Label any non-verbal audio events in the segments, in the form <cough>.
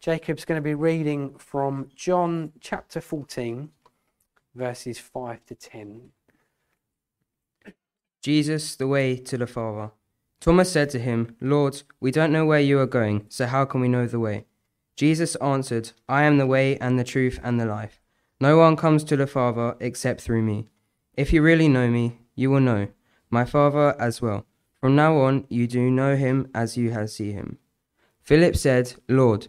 Jacob's going to be reading from John chapter 14, verses 5 to 10. Jesus, the way to the Father. Thomas said to him, Lord, we don't know where you are going, so how can we know the way? Jesus answered, I am the way and the truth and the life. No one comes to the Father except through me. If you really know me, you will know my Father as well. From now on, you do know him as you have seen him. Philip said, Lord,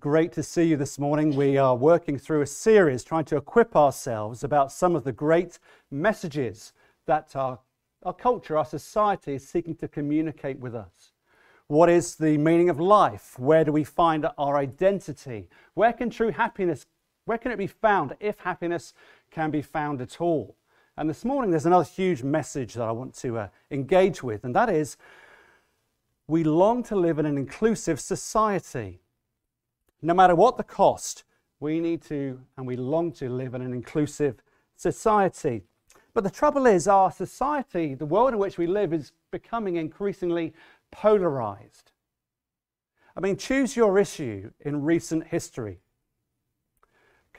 Great to see you this morning. We are working through a series trying to equip ourselves about some of the great messages that our, our culture, our society is seeking to communicate with us. What is the meaning of life? Where do we find our identity? Where can true happiness, where can it be found if happiness can be found at all? And this morning there's another huge message that I want to uh, engage with, and that is we long to live in an inclusive society. No matter what the cost, we need to and we long to live in an inclusive society. But the trouble is, our society, the world in which we live, is becoming increasingly polarized. I mean, choose your issue in recent history.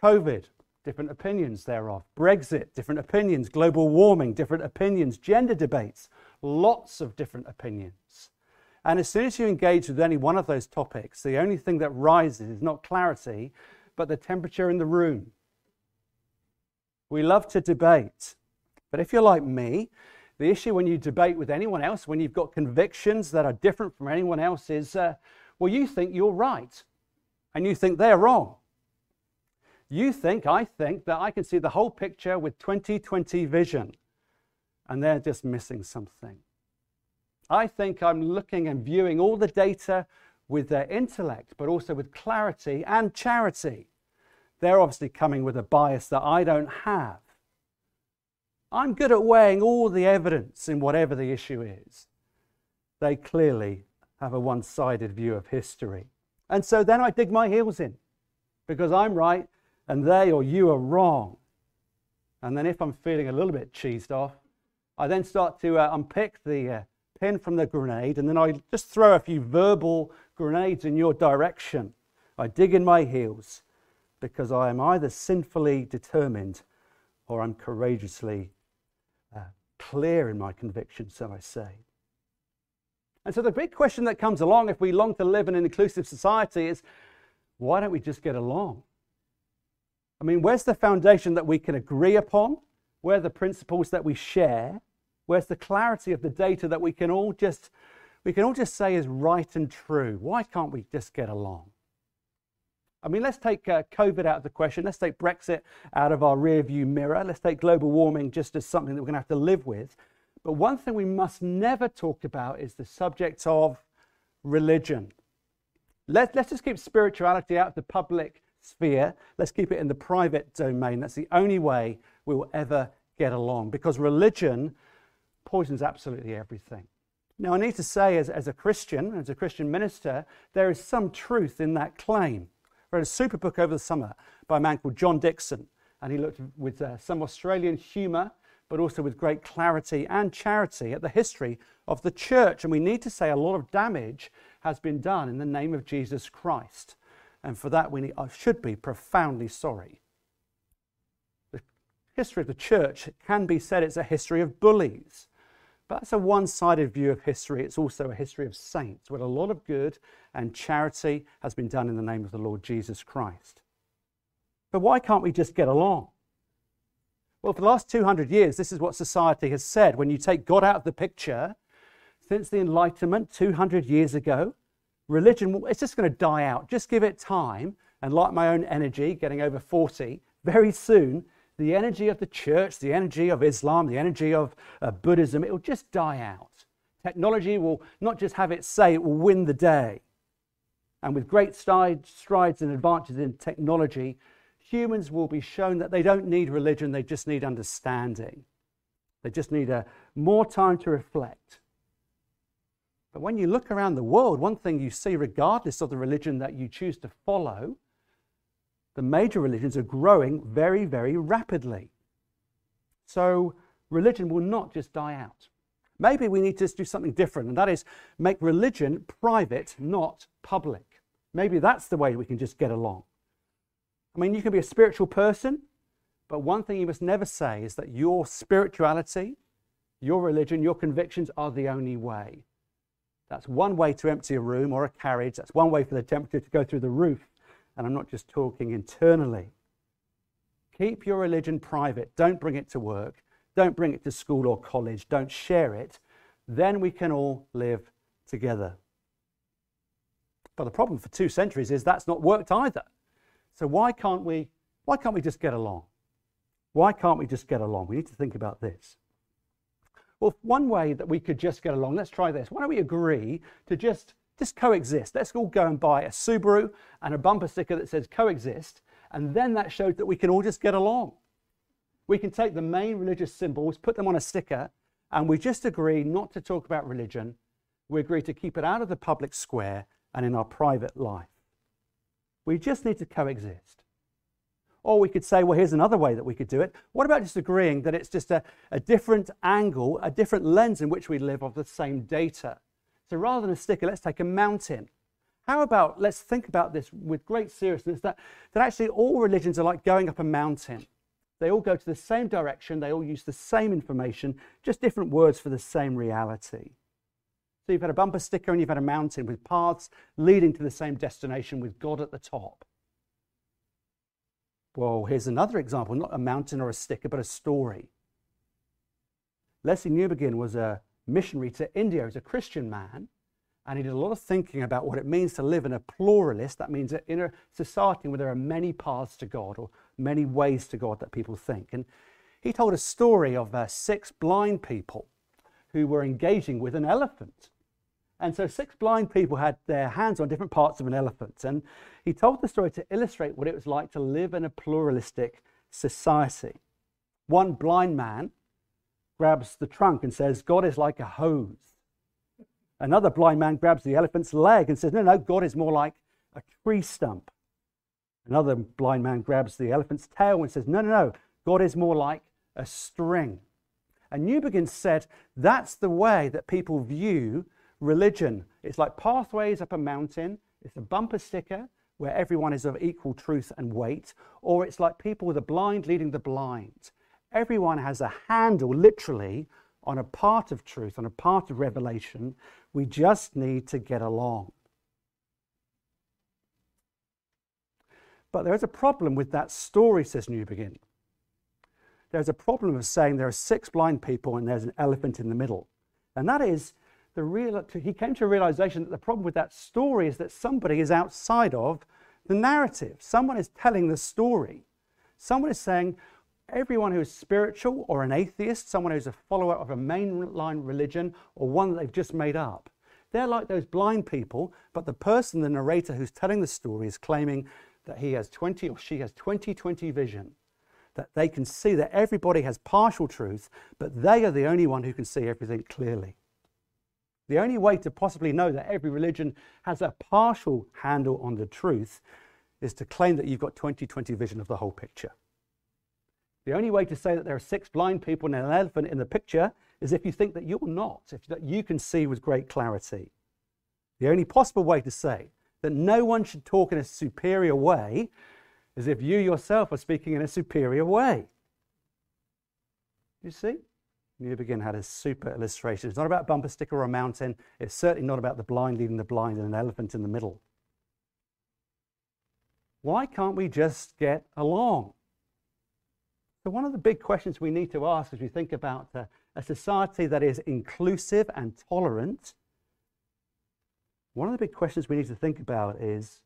COVID, different opinions thereof. Brexit, different opinions. Global warming, different opinions. Gender debates, lots of different opinions. And as soon as you engage with any one of those topics, the only thing that rises is not clarity, but the temperature in the room. We love to debate. But if you're like me, the issue when you debate with anyone else, when you've got convictions that are different from anyone else, is uh, well, you think you're right and you think they're wrong. You think, I think, that I can see the whole picture with 2020 vision and they're just missing something. I think I'm looking and viewing all the data with their intellect, but also with clarity and charity. They're obviously coming with a bias that I don't have. I'm good at weighing all the evidence in whatever the issue is. They clearly have a one sided view of history. And so then I dig my heels in because I'm right and they or you are wrong. And then if I'm feeling a little bit cheesed off, I then start to uh, unpick the uh, pin from the grenade, and then I just throw a few verbal grenades in your direction. I dig in my heels because I am either sinfully determined or I'm courageously uh, clear in my convictions, so I say. And so the big question that comes along if we long to live in an inclusive society is why don't we just get along? I mean, where's the foundation that we can agree upon? Where are the principles that we share? Where's the clarity of the data that we can all just we can all just say is right and true? Why can't we just get along? I mean, let's take uh, COVID out of the question. Let's take Brexit out of our rearview mirror. Let's take global warming just as something that we're going to have to live with. But one thing we must never talk about is the subject of religion. Let, let's just keep spirituality out of the public sphere. Let's keep it in the private domain. That's the only way we will ever get along because religion poisons absolutely everything. Now, I need to say, as, as a Christian, as a Christian minister, there is some truth in that claim. I read a super book over the summer by a man called John Dickson, and he looked with uh, some Australian humour, but also with great clarity and charity at the history of the church. And we need to say a lot of damage has been done in the name of Jesus Christ. And for that, we need, I should be profoundly sorry. The history of the church can be said it's a history of bullies but that's a one sided view of history. It's also a history of saints, where a lot of good and charity has been done in the name of the Lord Jesus Christ. But why can't we just get along? Well, for the last 200 years, this is what society has said. When you take God out of the picture, since the Enlightenment 200 years ago, religion, it's just going to die out. Just give it time. And like my own energy, getting over 40, very soon the energy of the church, the energy of Islam, the energy of uh, Buddhism, it will just die out. Technology will not just have its say, it will win the day. And with great strides and advances in technology, humans will be shown that they don't need religion, they just need understanding. They just need a, more time to reflect. But when you look around the world, one thing you see, regardless of the religion that you choose to follow, the major religions are growing very, very rapidly. So religion will not just die out. Maybe we need to do something different, and that is make religion private, not public. Maybe that's the way we can just get along. I mean, you can be a spiritual person, but one thing you must never say is that your spirituality, your religion, your convictions are the only way. That's one way to empty a room or a carriage. That's one way for the temperature to go through the roof. And I'm not just talking internally. Keep your religion private. Don't bring it to work. Don't bring it to school or college. Don't share it. Then we can all live together. But the problem for two centuries is that's not worked either. So why can't we why can't we just get along? Why can't we just get along? We need to think about this. Well, one way that we could just get along, let's try this. Why don't we agree to just, just coexist? Let's all go and buy a Subaru and a bumper sticker that says coexist, and then that shows that we can all just get along. We can take the main religious symbols, put them on a sticker, and we just agree not to talk about religion. We agree to keep it out of the public square and in our private life. We just need to coexist. Or we could say, well, here's another way that we could do it. What about just agreeing that it's just a, a different angle, a different lens in which we live of the same data? So rather than a sticker, let's take a mountain. How about let's think about this with great seriousness that, that actually all religions are like going up a mountain. They all go to the same direction, they all use the same information, just different words for the same reality. So you've had a bumper sticker and you've had a mountain with paths leading to the same destination with God at the top. Well, here's another example not a mountain or a sticker, but a story. Lesslie Newbigin was a missionary to India as a Christian man, and he did a lot of thinking about what it means to live in a pluralist. That means in a society where there are many paths to God or many ways to God that people think. And he told a story of uh, six blind people who were engaging with an elephant. And so six blind people had their hands on different parts of an elephant. And he told the story to illustrate what it was like to live in a pluralistic society. One blind man grabs the trunk and says, God is like a hose. Another blind man grabs the elephant's leg and says, No, no, God is more like a tree stump. Another blind man grabs the elephant's tail and says, No, no, no, God is more like a string. And Newbigin said that's the way that people view religion. It's like pathways up a mountain, it's a bumper sticker where everyone is of equal truth and weight, or it's like people with a blind leading the blind. Everyone has a handle, literally, on a part of truth, on a part of revelation. We just need to get along. But there is a problem with that story, says Newbigin. There's a problem of saying there are six blind people and there's an elephant in the middle. And that is the real, he came to a realization that the problem with that story is that somebody is outside of the narrative. Someone is telling the story. Someone is saying, everyone who is spiritual or an atheist, someone who's a follower of a mainline religion or one that they've just made up, they're like those blind people, but the person, the narrator who's telling the story, is claiming that he has 20 or she has 20 20 vision. That they can see that everybody has partial truth, but they are the only one who can see everything clearly. The only way to possibly know that every religion has a partial handle on the truth is to claim that you've got 20 20 vision of the whole picture. The only way to say that there are six blind people and an elephant in the picture is if you think that you're not, if that you can see with great clarity. The only possible way to say that no one should talk in a superior way is if you yourself are speaking in a superior way. You see? Newbigin had a super illustration. It's not about bumper sticker or a mountain. It's certainly not about the blind leading the blind and an elephant in the middle. Why can't we just get along? So, one of the big questions we need to ask as we think about uh, a society that is inclusive and tolerant, one of the big questions we need to think about is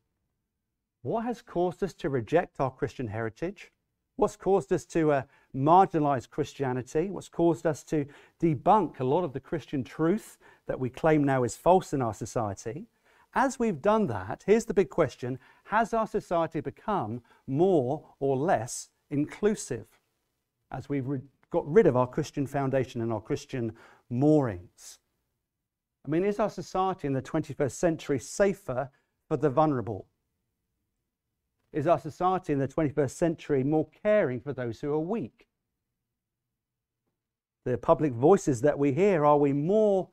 what has caused us to reject our Christian heritage? What's caused us to uh, marginalize Christianity? What's caused us to debunk a lot of the Christian truth that we claim now is false in our society? as we've done that, here's the big question Has our society become more or less inclusive as we've got rid of our Christian foundation and our Christian moorings? I mean, is our society in the 21st century safer for the vulnerable? Is our society in the 21st century more caring for those who are weak? The public voices that we hear, are we more,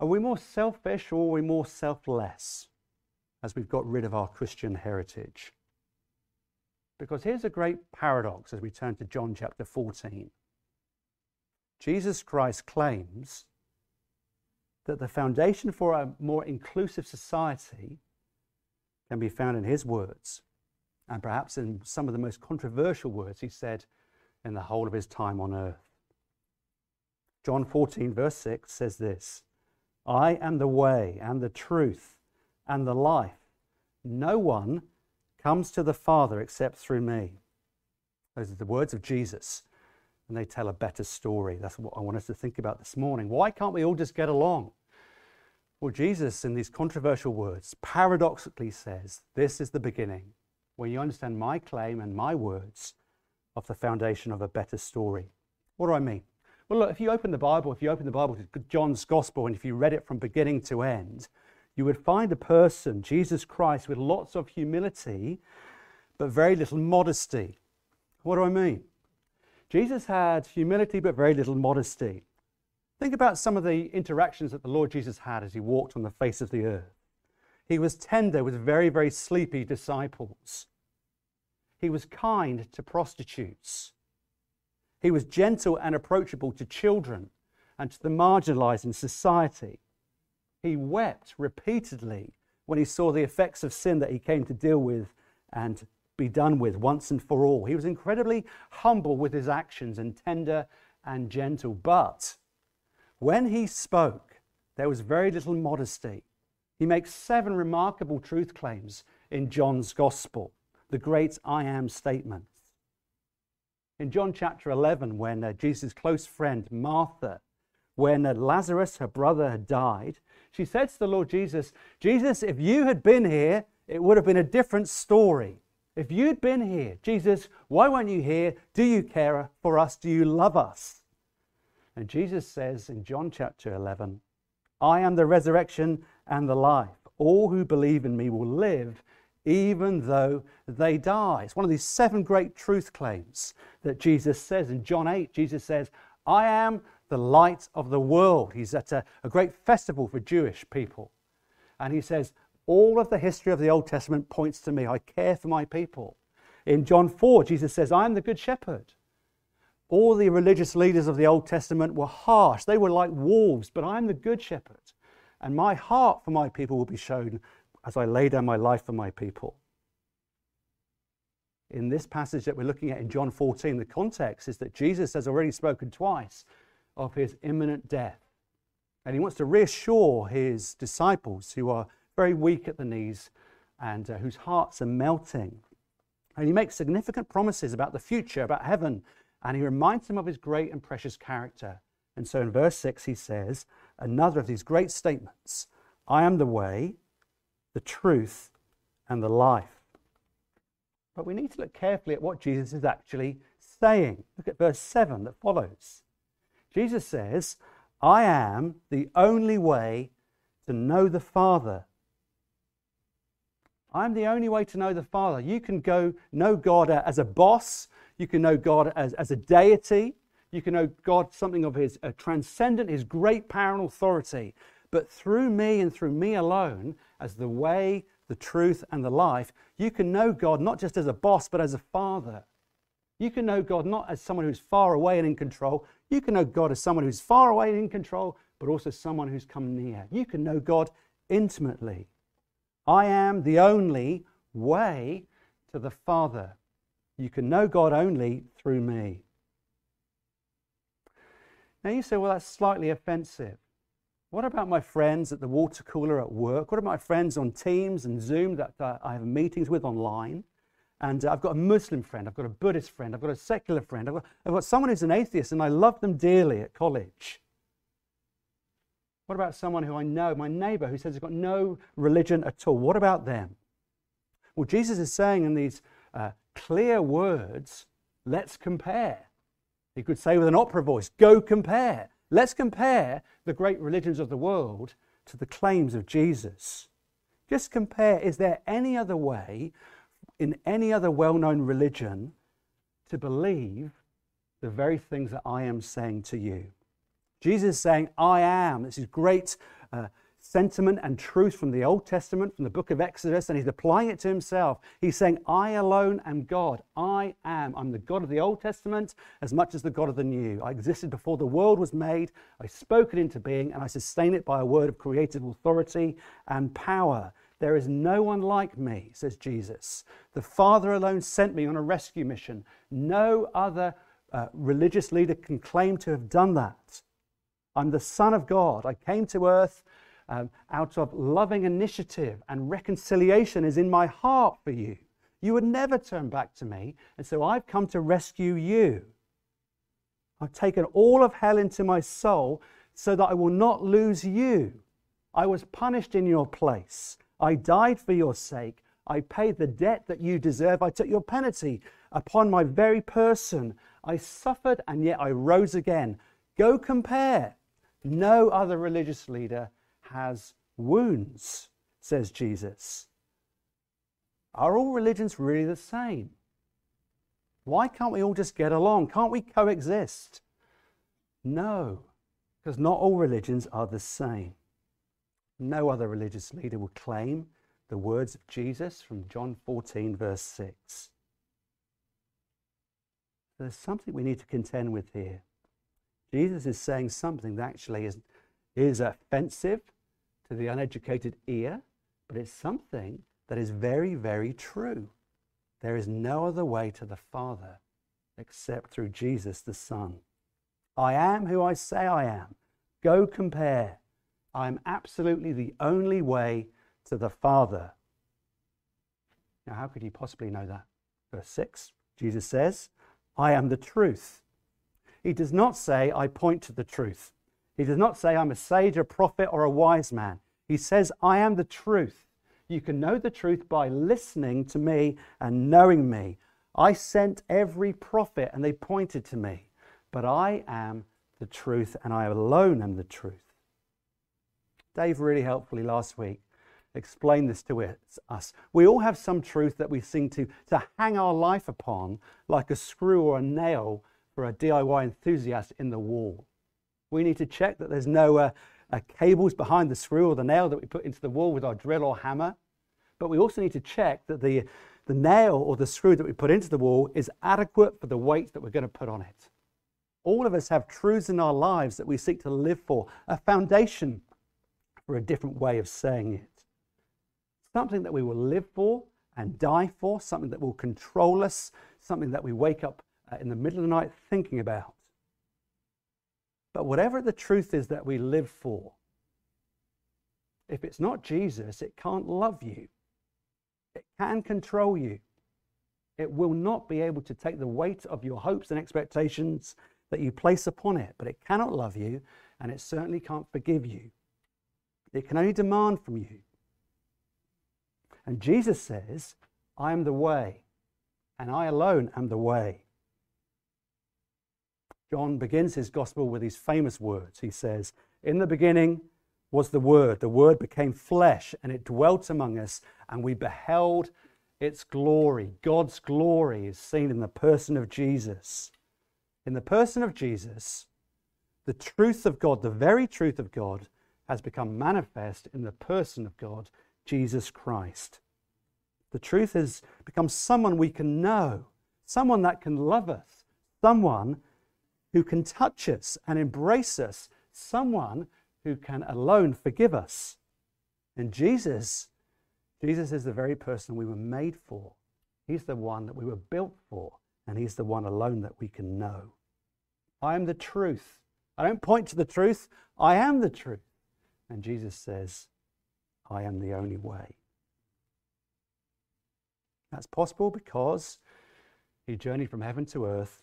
are we more selfish or are we more selfless as we've got rid of our Christian heritage? Because here's a great paradox as we turn to John chapter 14. Jesus Christ claims that the foundation for a more inclusive society can be found in his words and perhaps in some of the most controversial words he said in the whole of his time on earth. John 14, verse 6 says this I am the way and the truth and the life. No one comes to the Father except through me. Those are the words of Jesus, and they tell a better story. That's what I want us to think about this morning. Why can't we all just get along? Well, Jesus, in these controversial words, paradoxically says, This is the beginning when you understand my claim and my words of the foundation of a better story. What do I mean? Well, look, if you open the Bible, if you open the Bible to John's Gospel, and if you read it from beginning to end, you would find a person, Jesus Christ, with lots of humility, but very little modesty. What do I mean? Jesus had humility, but very little modesty. Think about some of the interactions that the Lord Jesus had as he walked on the face of the earth. He was tender with very, very sleepy disciples. He was kind to prostitutes. He was gentle and approachable to children and to the marginalized in society. He wept repeatedly when he saw the effects of sin that he came to deal with and be done with once and for all. He was incredibly humble with his actions and tender and gentle. But when he spoke, there was very little modesty. He makes seven remarkable truth claims in John's Gospel, the great I am statements. In John chapter 11, when uh, Jesus' close friend Martha, when uh, Lazarus, her brother, had died, she said to the Lord Jesus, Jesus, if you had been here, it would have been a different story. If you'd been here, Jesus, why weren't you here? Do you care for us? Do you love us? And Jesus says in John chapter 11, I am the resurrection and the life. All who believe in me will live even though they die. It's one of these seven great truth claims that Jesus says. In John 8, Jesus says, I am the light of the world. He's at a, a great festival for Jewish people. And he says, All of the history of the Old Testament points to me. I care for my people. In John 4, Jesus says, I am the good shepherd. All the religious leaders of the Old Testament were harsh. They were like wolves, but I am the good shepherd and my heart for my people will be shown as I lay down my life for my people. In this passage that we're looking at in John 14, the context is that Jesus has already spoken twice of his imminent death. And he wants to reassure his disciples who are very weak at the knees and uh, whose hearts are melting. And he makes significant promises about the future, about heaven, and he reminds them of his great and precious character. And so in verse 6, he says, another of these great statements I am the way, the truth, and the life. But we need to look carefully at what Jesus is actually saying. Look at verse 7 that follows. Jesus says, I am the only way to know the Father. I'm the only way to know the Father. You can go know God as a boss, you can know God as, as a deity, you can know God something of His transcendent, His great power and authority. But through me and through me alone, as the way, the truth, and the life, you can know God not just as a boss, but as a father. You can know God not as someone who's far away and in control. You can know God as someone who's far away and in control, but also someone who's come near. You can know God intimately. I am the only way to the Father. You can know God only through me. Now you say, well, that's slightly offensive. What about my friends at the water cooler at work? What about my friends on Teams and Zoom that I have meetings with online? And uh, I've got a Muslim friend, I've got a Buddhist friend, I've got a secular friend, I've got, I've got someone who's an atheist, and I love them dearly at college. What about someone who I know, my neighbor, who says he's got no religion at all? What about them? Well, Jesus is saying in these uh, clear words, let's compare. He could say with an opera voice, go compare. Let's compare the great religions of the world to the claims of Jesus. Just compare is there any other way in any other well known religion to believe the very things that I am saying to you? Jesus is saying, I am. This is great uh, sentiment and truth from the Old Testament, from the book of Exodus, and he's applying it to himself. He's saying, I alone am God. I am. I'm the God of the Old Testament as much as the God of the New. I existed before the world was made. I spoke it into being, and I sustain it by a word of creative authority and power. There is no one like me, says Jesus. The Father alone sent me on a rescue mission. No other uh, religious leader can claim to have done that. I'm the Son of God. I came to earth um, out of loving initiative, and reconciliation is in my heart for you. You would never turn back to me, and so I've come to rescue you. I've taken all of hell into my soul so that I will not lose you. I was punished in your place. I died for your sake. I paid the debt that you deserve. I took your penalty upon my very person. I suffered and yet I rose again. Go compare. No other religious leader has wounds, says Jesus. Are all religions really the same? Why can't we all just get along? Can't we coexist? No, because not all religions are the same. No other religious leader will claim the words of Jesus from John 14, verse 6. There's something we need to contend with here. Jesus is saying something that actually is, is offensive to the uneducated ear, but it's something that is very, very true. There is no other way to the Father except through Jesus the Son. I am who I say I am. Go compare. I am absolutely the only way to the Father. Now, how could you possibly know that? Verse 6, Jesus says, I am the truth. He does not say, I point to the truth. He does not say, I'm a sage, a prophet, or a wise man. He says, I am the truth. You can know the truth by listening to me and knowing me. I sent every prophet and they pointed to me, but I am the truth and I alone am the truth. Dave really helpfully last week explained this to us. We all have some truth that we seem to, to hang our life upon like a screw or a nail for a DIY enthusiast in the wall. We need to check that there's no uh, uh, cables behind the screw or the nail that we put into the wall with our drill or hammer. But we also need to check that the, the nail or the screw that we put into the wall is adequate for the weight that we're going to put on it. All of us have truths in our lives that we seek to live for, a foundation for a different way of saying it. Something that we will live for and die for, something that will control us, something that we wake up uh, in the middle of the night thinking about. But whatever the truth is that we live for, if it's not Jesus, it can't love you. It can control you. It will not be able to take the weight of your hopes and expectations that you place upon it, but it cannot love you and it certainly can't forgive you. It can only demand from you. And Jesus says, I am the way, and I alone am the way. John begins his gospel with these famous words. He says, In the beginning was the Word. The Word became flesh and it dwelt among us, and we beheld its glory. God's glory is seen in the person of Jesus. In the person of Jesus, the truth of God, the very truth of God, has become manifest in the person of God, Jesus Christ. The truth has become someone we can know, someone that can love us, someone who can touch us and embrace us, someone who can alone forgive us. And Jesus, Jesus is the very person we were made for. He's the one that we were built for, and He's the one alone that we can know. I am the truth. I don't point to the truth, I am the truth. And Jesus says, I am the only way. That's possible because He journeyed from heaven to earth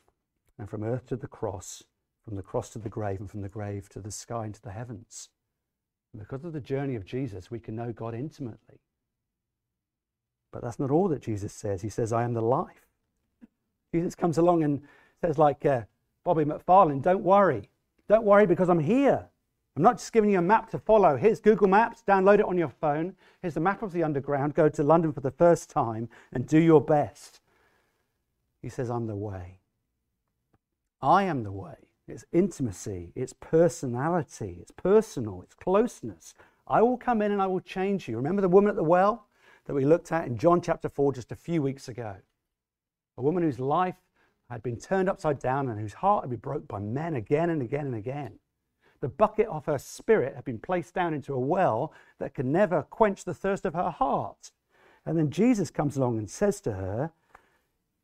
and from earth to the cross, from the cross to the grave, and from the grave to the sky and to the heavens. Because of the journey of Jesus, we can know God intimately. But that's not all that Jesus says. He says, I am the life. Jesus comes along and says, like uh, Bobby McFarlane, don't worry. Don't worry because I'm here. I'm not just giving you a map to follow. Here's Google Maps, download it on your phone. Here's the map of the underground. Go to London for the first time and do your best. He says, I'm the way. I am the way. It's intimacy, it's personality, it's personal, it's closeness. I will come in and I will change you. Remember the woman at the well that we looked at in John chapter 4 just a few weeks ago? A woman whose life had been turned upside down and whose heart had been broke by men again and again and again. The bucket of her spirit had been placed down into a well that could never quench the thirst of her heart. And then Jesus comes along and says to her,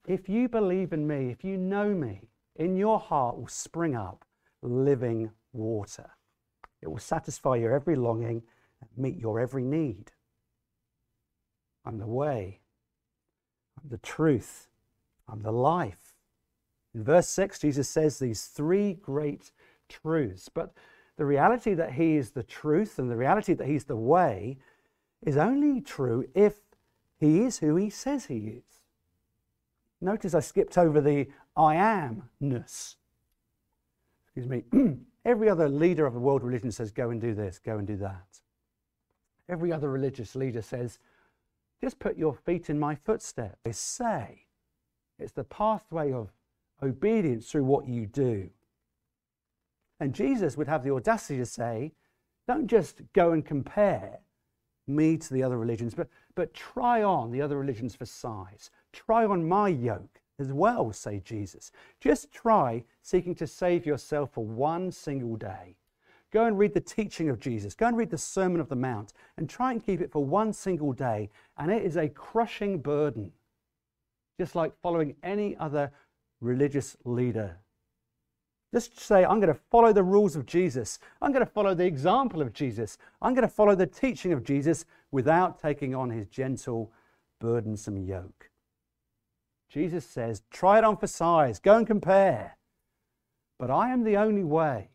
If you believe in me, if you know me, in your heart will spring up living water. It will satisfy your every longing and meet your every need. I'm the way, I'm the truth, I'm the life. In verse 6, Jesus says these three great truths. But the reality that He is the truth and the reality that He's the way is only true if He is who He says He is. Notice I skipped over the I amness. Excuse me. <clears throat> Every other leader of a world religion says, go and do this, go and do that. Every other religious leader says, just put your feet in my footsteps. They say it's the pathway of obedience through what you do. And Jesus would have the audacity to say, don't just go and compare me to the other religions, but, but try on the other religions for size. Try on my yoke as well, say Jesus. Just try seeking to save yourself for one single day. Go and read the teaching of Jesus. Go and read the Sermon of the Mount and try and keep it for one single day. And it is a crushing burden, just like following any other religious leader. Just say, I'm going to follow the rules of Jesus. I'm going to follow the example of Jesus. I'm going to follow the teaching of Jesus without taking on his gentle, burdensome yoke. Jesus says, try it on for size, go and compare. But I am the only way,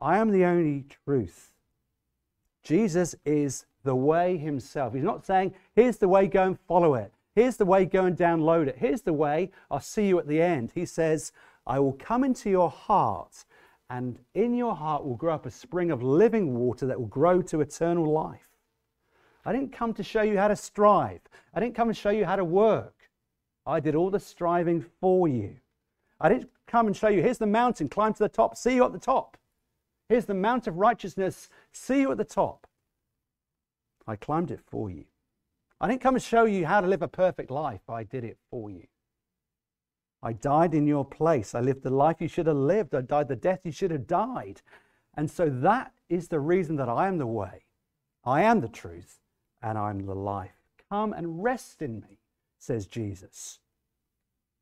I am the only truth. Jesus is the way himself. He's not saying, here's the way, go and follow it. Here's the way, go and download it. Here's the way, I'll see you at the end. He says, I will come into your heart, and in your heart will grow up a spring of living water that will grow to eternal life. I didn't come to show you how to strive, I didn't come and show you how to work. I did all the striving for you. I didn't come and show you, here's the mountain, climb to the top, see you at the top. Here's the mount of righteousness, see you at the top. I climbed it for you. I didn't come and show you how to live a perfect life, I did it for you. I died in your place. I lived the life you should have lived. I died the death you should have died. And so that is the reason that I am the way, I am the truth, and I'm the life. Come and rest in me says Jesus.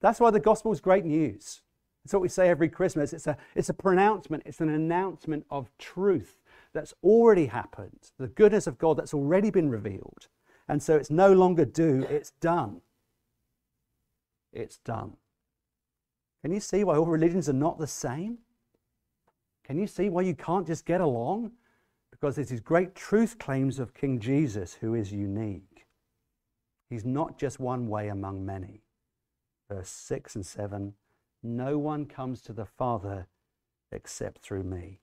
That's why the gospel is great news. That's what we say every Christmas. It's a, it's a pronouncement, it's an announcement of truth that's already happened, the goodness of God that's already been revealed. And so it's no longer do, it's done. It's done. Can you see why all religions are not the same? Can you see why you can't just get along? Because there's these great truth claims of King Jesus who is unique. He's not just one way among many. Verse 6 and 7 No one comes to the Father except through me.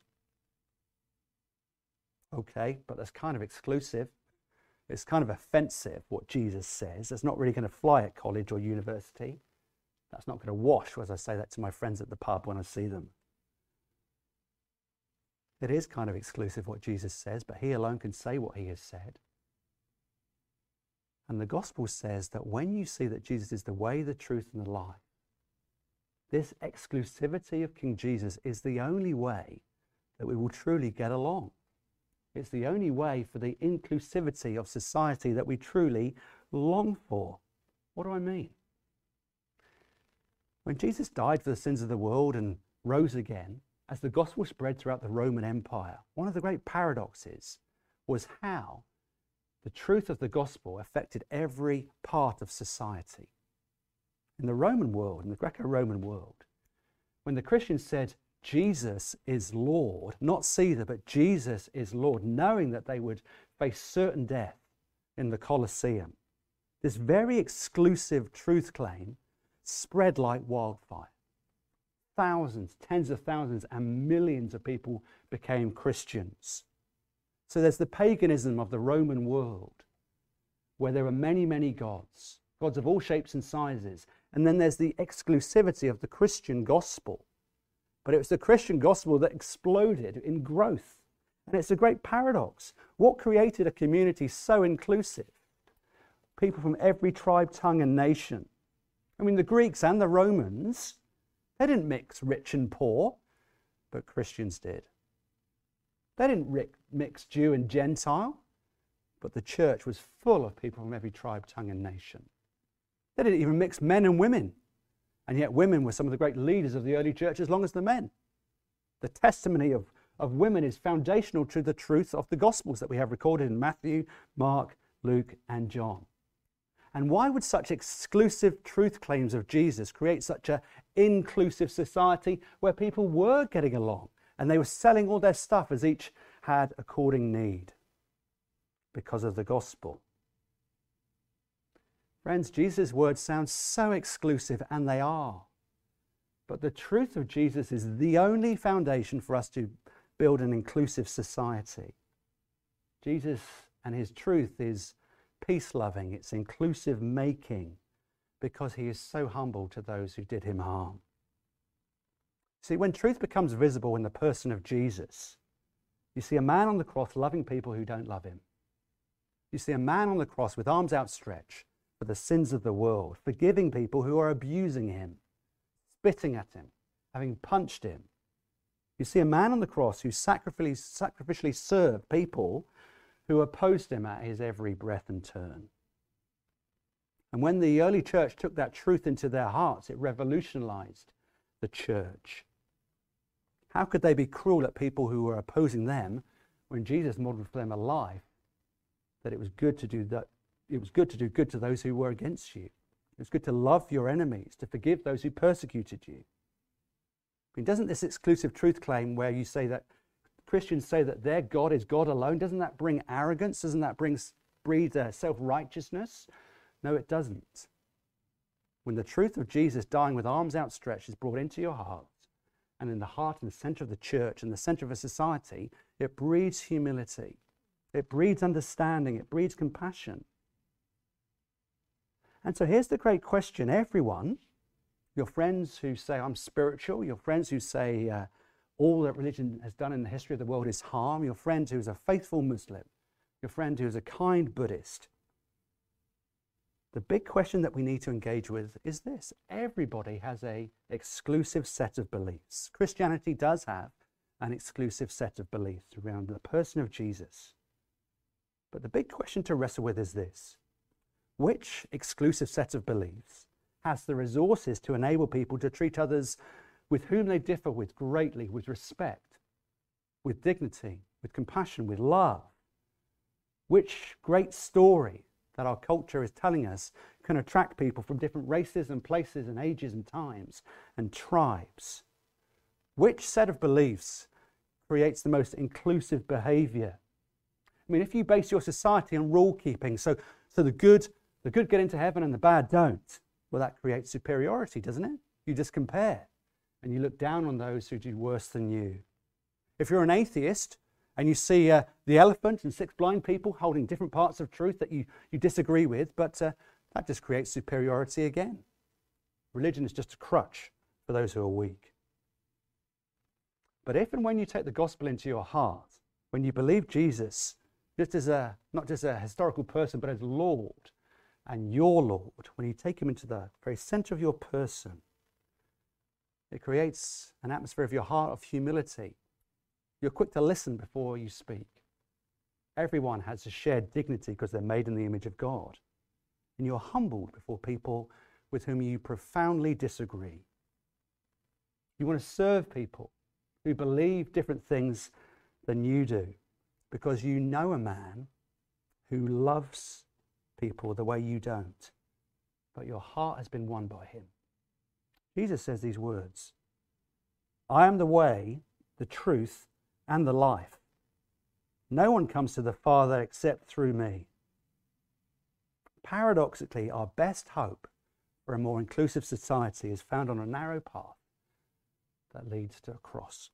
Okay, but that's kind of exclusive. It's kind of offensive what Jesus says. That's not really going to fly at college or university. That's not going to wash as I say that to my friends at the pub when I see them. It is kind of exclusive what Jesus says, but he alone can say what he has said. And the gospel says that when you see that Jesus is the way, the truth, and the life, this exclusivity of King Jesus is the only way that we will truly get along. It's the only way for the inclusivity of society that we truly long for. What do I mean? When Jesus died for the sins of the world and rose again, as the gospel spread throughout the Roman Empire, one of the great paradoxes was how the truth of the gospel affected every part of society. In the Roman world, in the Greco Roman world, when the Christians said, Jesus is Lord, not Caesar, but Jesus is Lord, knowing that they would face certain death in the Colosseum. This very exclusive truth claim spread like wildfire. Thousands, tens of thousands, and millions of people became Christians. So there's the paganism of the Roman world, where there are many, many gods, gods of all shapes and sizes. And then there's the exclusivity of the Christian gospel. But it was the Christian gospel that exploded in growth. And it's a great paradox. What created a community so inclusive? People from every tribe, tongue, and nation. I mean, the Greeks and the Romans, they didn't mix rich and poor, but Christians did. They didn't mix Jew and Gentile, but the church was full of people from every tribe, tongue, and nation. They didn't even mix men and women, and yet women were some of the great leaders of the early church as long as the men. The testimony of, of women is foundational to the truth of the Gospels that we have recorded in Matthew, Mark, Luke, and John. And why would such exclusive truth claims of Jesus create such an inclusive society where people were getting along and they were selling all their stuff as each had according need? Because of the gospel. Friends, Jesus' words sound so exclusive, and they are. But the truth of Jesus is the only foundation for us to build an inclusive society. Jesus and his truth is peace loving, it's inclusive making, because he is so humble to those who did him harm. See, when truth becomes visible in the person of Jesus, you see a man on the cross loving people who don't love him. You see a man on the cross with arms outstretched for the sins of the world, forgiving people who are abusing him, spitting at him, having punched him. You see a man on the cross who sacrificially, sacrificially served people who opposed him at his every breath and turn. And when the early church took that truth into their hearts, it revolutionized the church. How could they be cruel at people who were opposing them when Jesus modeled for them a life that it was good to do that it was good to do good to those who were against you. It was good to love your enemies, to forgive those who persecuted you. I mean, doesn't this exclusive truth claim where you say that Christians say that their God is God alone, doesn't that bring arrogance? Doesn't that bring breed uh, self righteousness? No, it doesn't. When the truth of Jesus dying with arms outstretched is brought into your heart, and in the heart and the center of the church and the center of a society, it breeds humility. It breeds understanding. It breeds compassion. And so here's the great question everyone, your friends who say, I'm spiritual, your friends who say, uh, all that religion has done in the history of the world is harm, your friend who is a faithful Muslim, your friend who is a kind Buddhist. The big question that we need to engage with is this. Everybody has a exclusive set of beliefs. Christianity does have an exclusive set of beliefs around the person of Jesus. But the big question to wrestle with is this. Which exclusive set of beliefs has the resources to enable people to treat others with whom they differ with greatly, with respect, with dignity, with compassion, with love. Which great story that our culture is telling us can attract people from different races and places and ages and times and tribes? Which set of beliefs creates the most inclusive behavior? I mean, if you base your society on rule keeping, so, so the good the good get into heaven and the bad don't, well, that creates superiority, doesn't it? You just compare and you look down on those who do worse than you. If you're an atheist and you see uh, the elephant and six blind people holding different parts of truth that you, you disagree with, but uh, that just creates superiority again. Religion is just a crutch for those who are weak. But if and when you take the gospel into your heart, when you believe Jesus, just as a, not just a historical person, but as Lord and your Lord, when you take him into the very center of your person, it creates an atmosphere of your heart of humility. You're quick to listen before you speak. Everyone has a shared dignity because they're made in the image of God. And you're humbled before people with whom you profoundly disagree. You want to serve people who believe different things than you do because you know a man who loves people the way you don't, but your heart has been won by him. Jesus says these words I am the way, the truth, and the life. No one comes to the Father except through me. Paradoxically, our best hope for a more inclusive society is found on a narrow path that leads to a cross.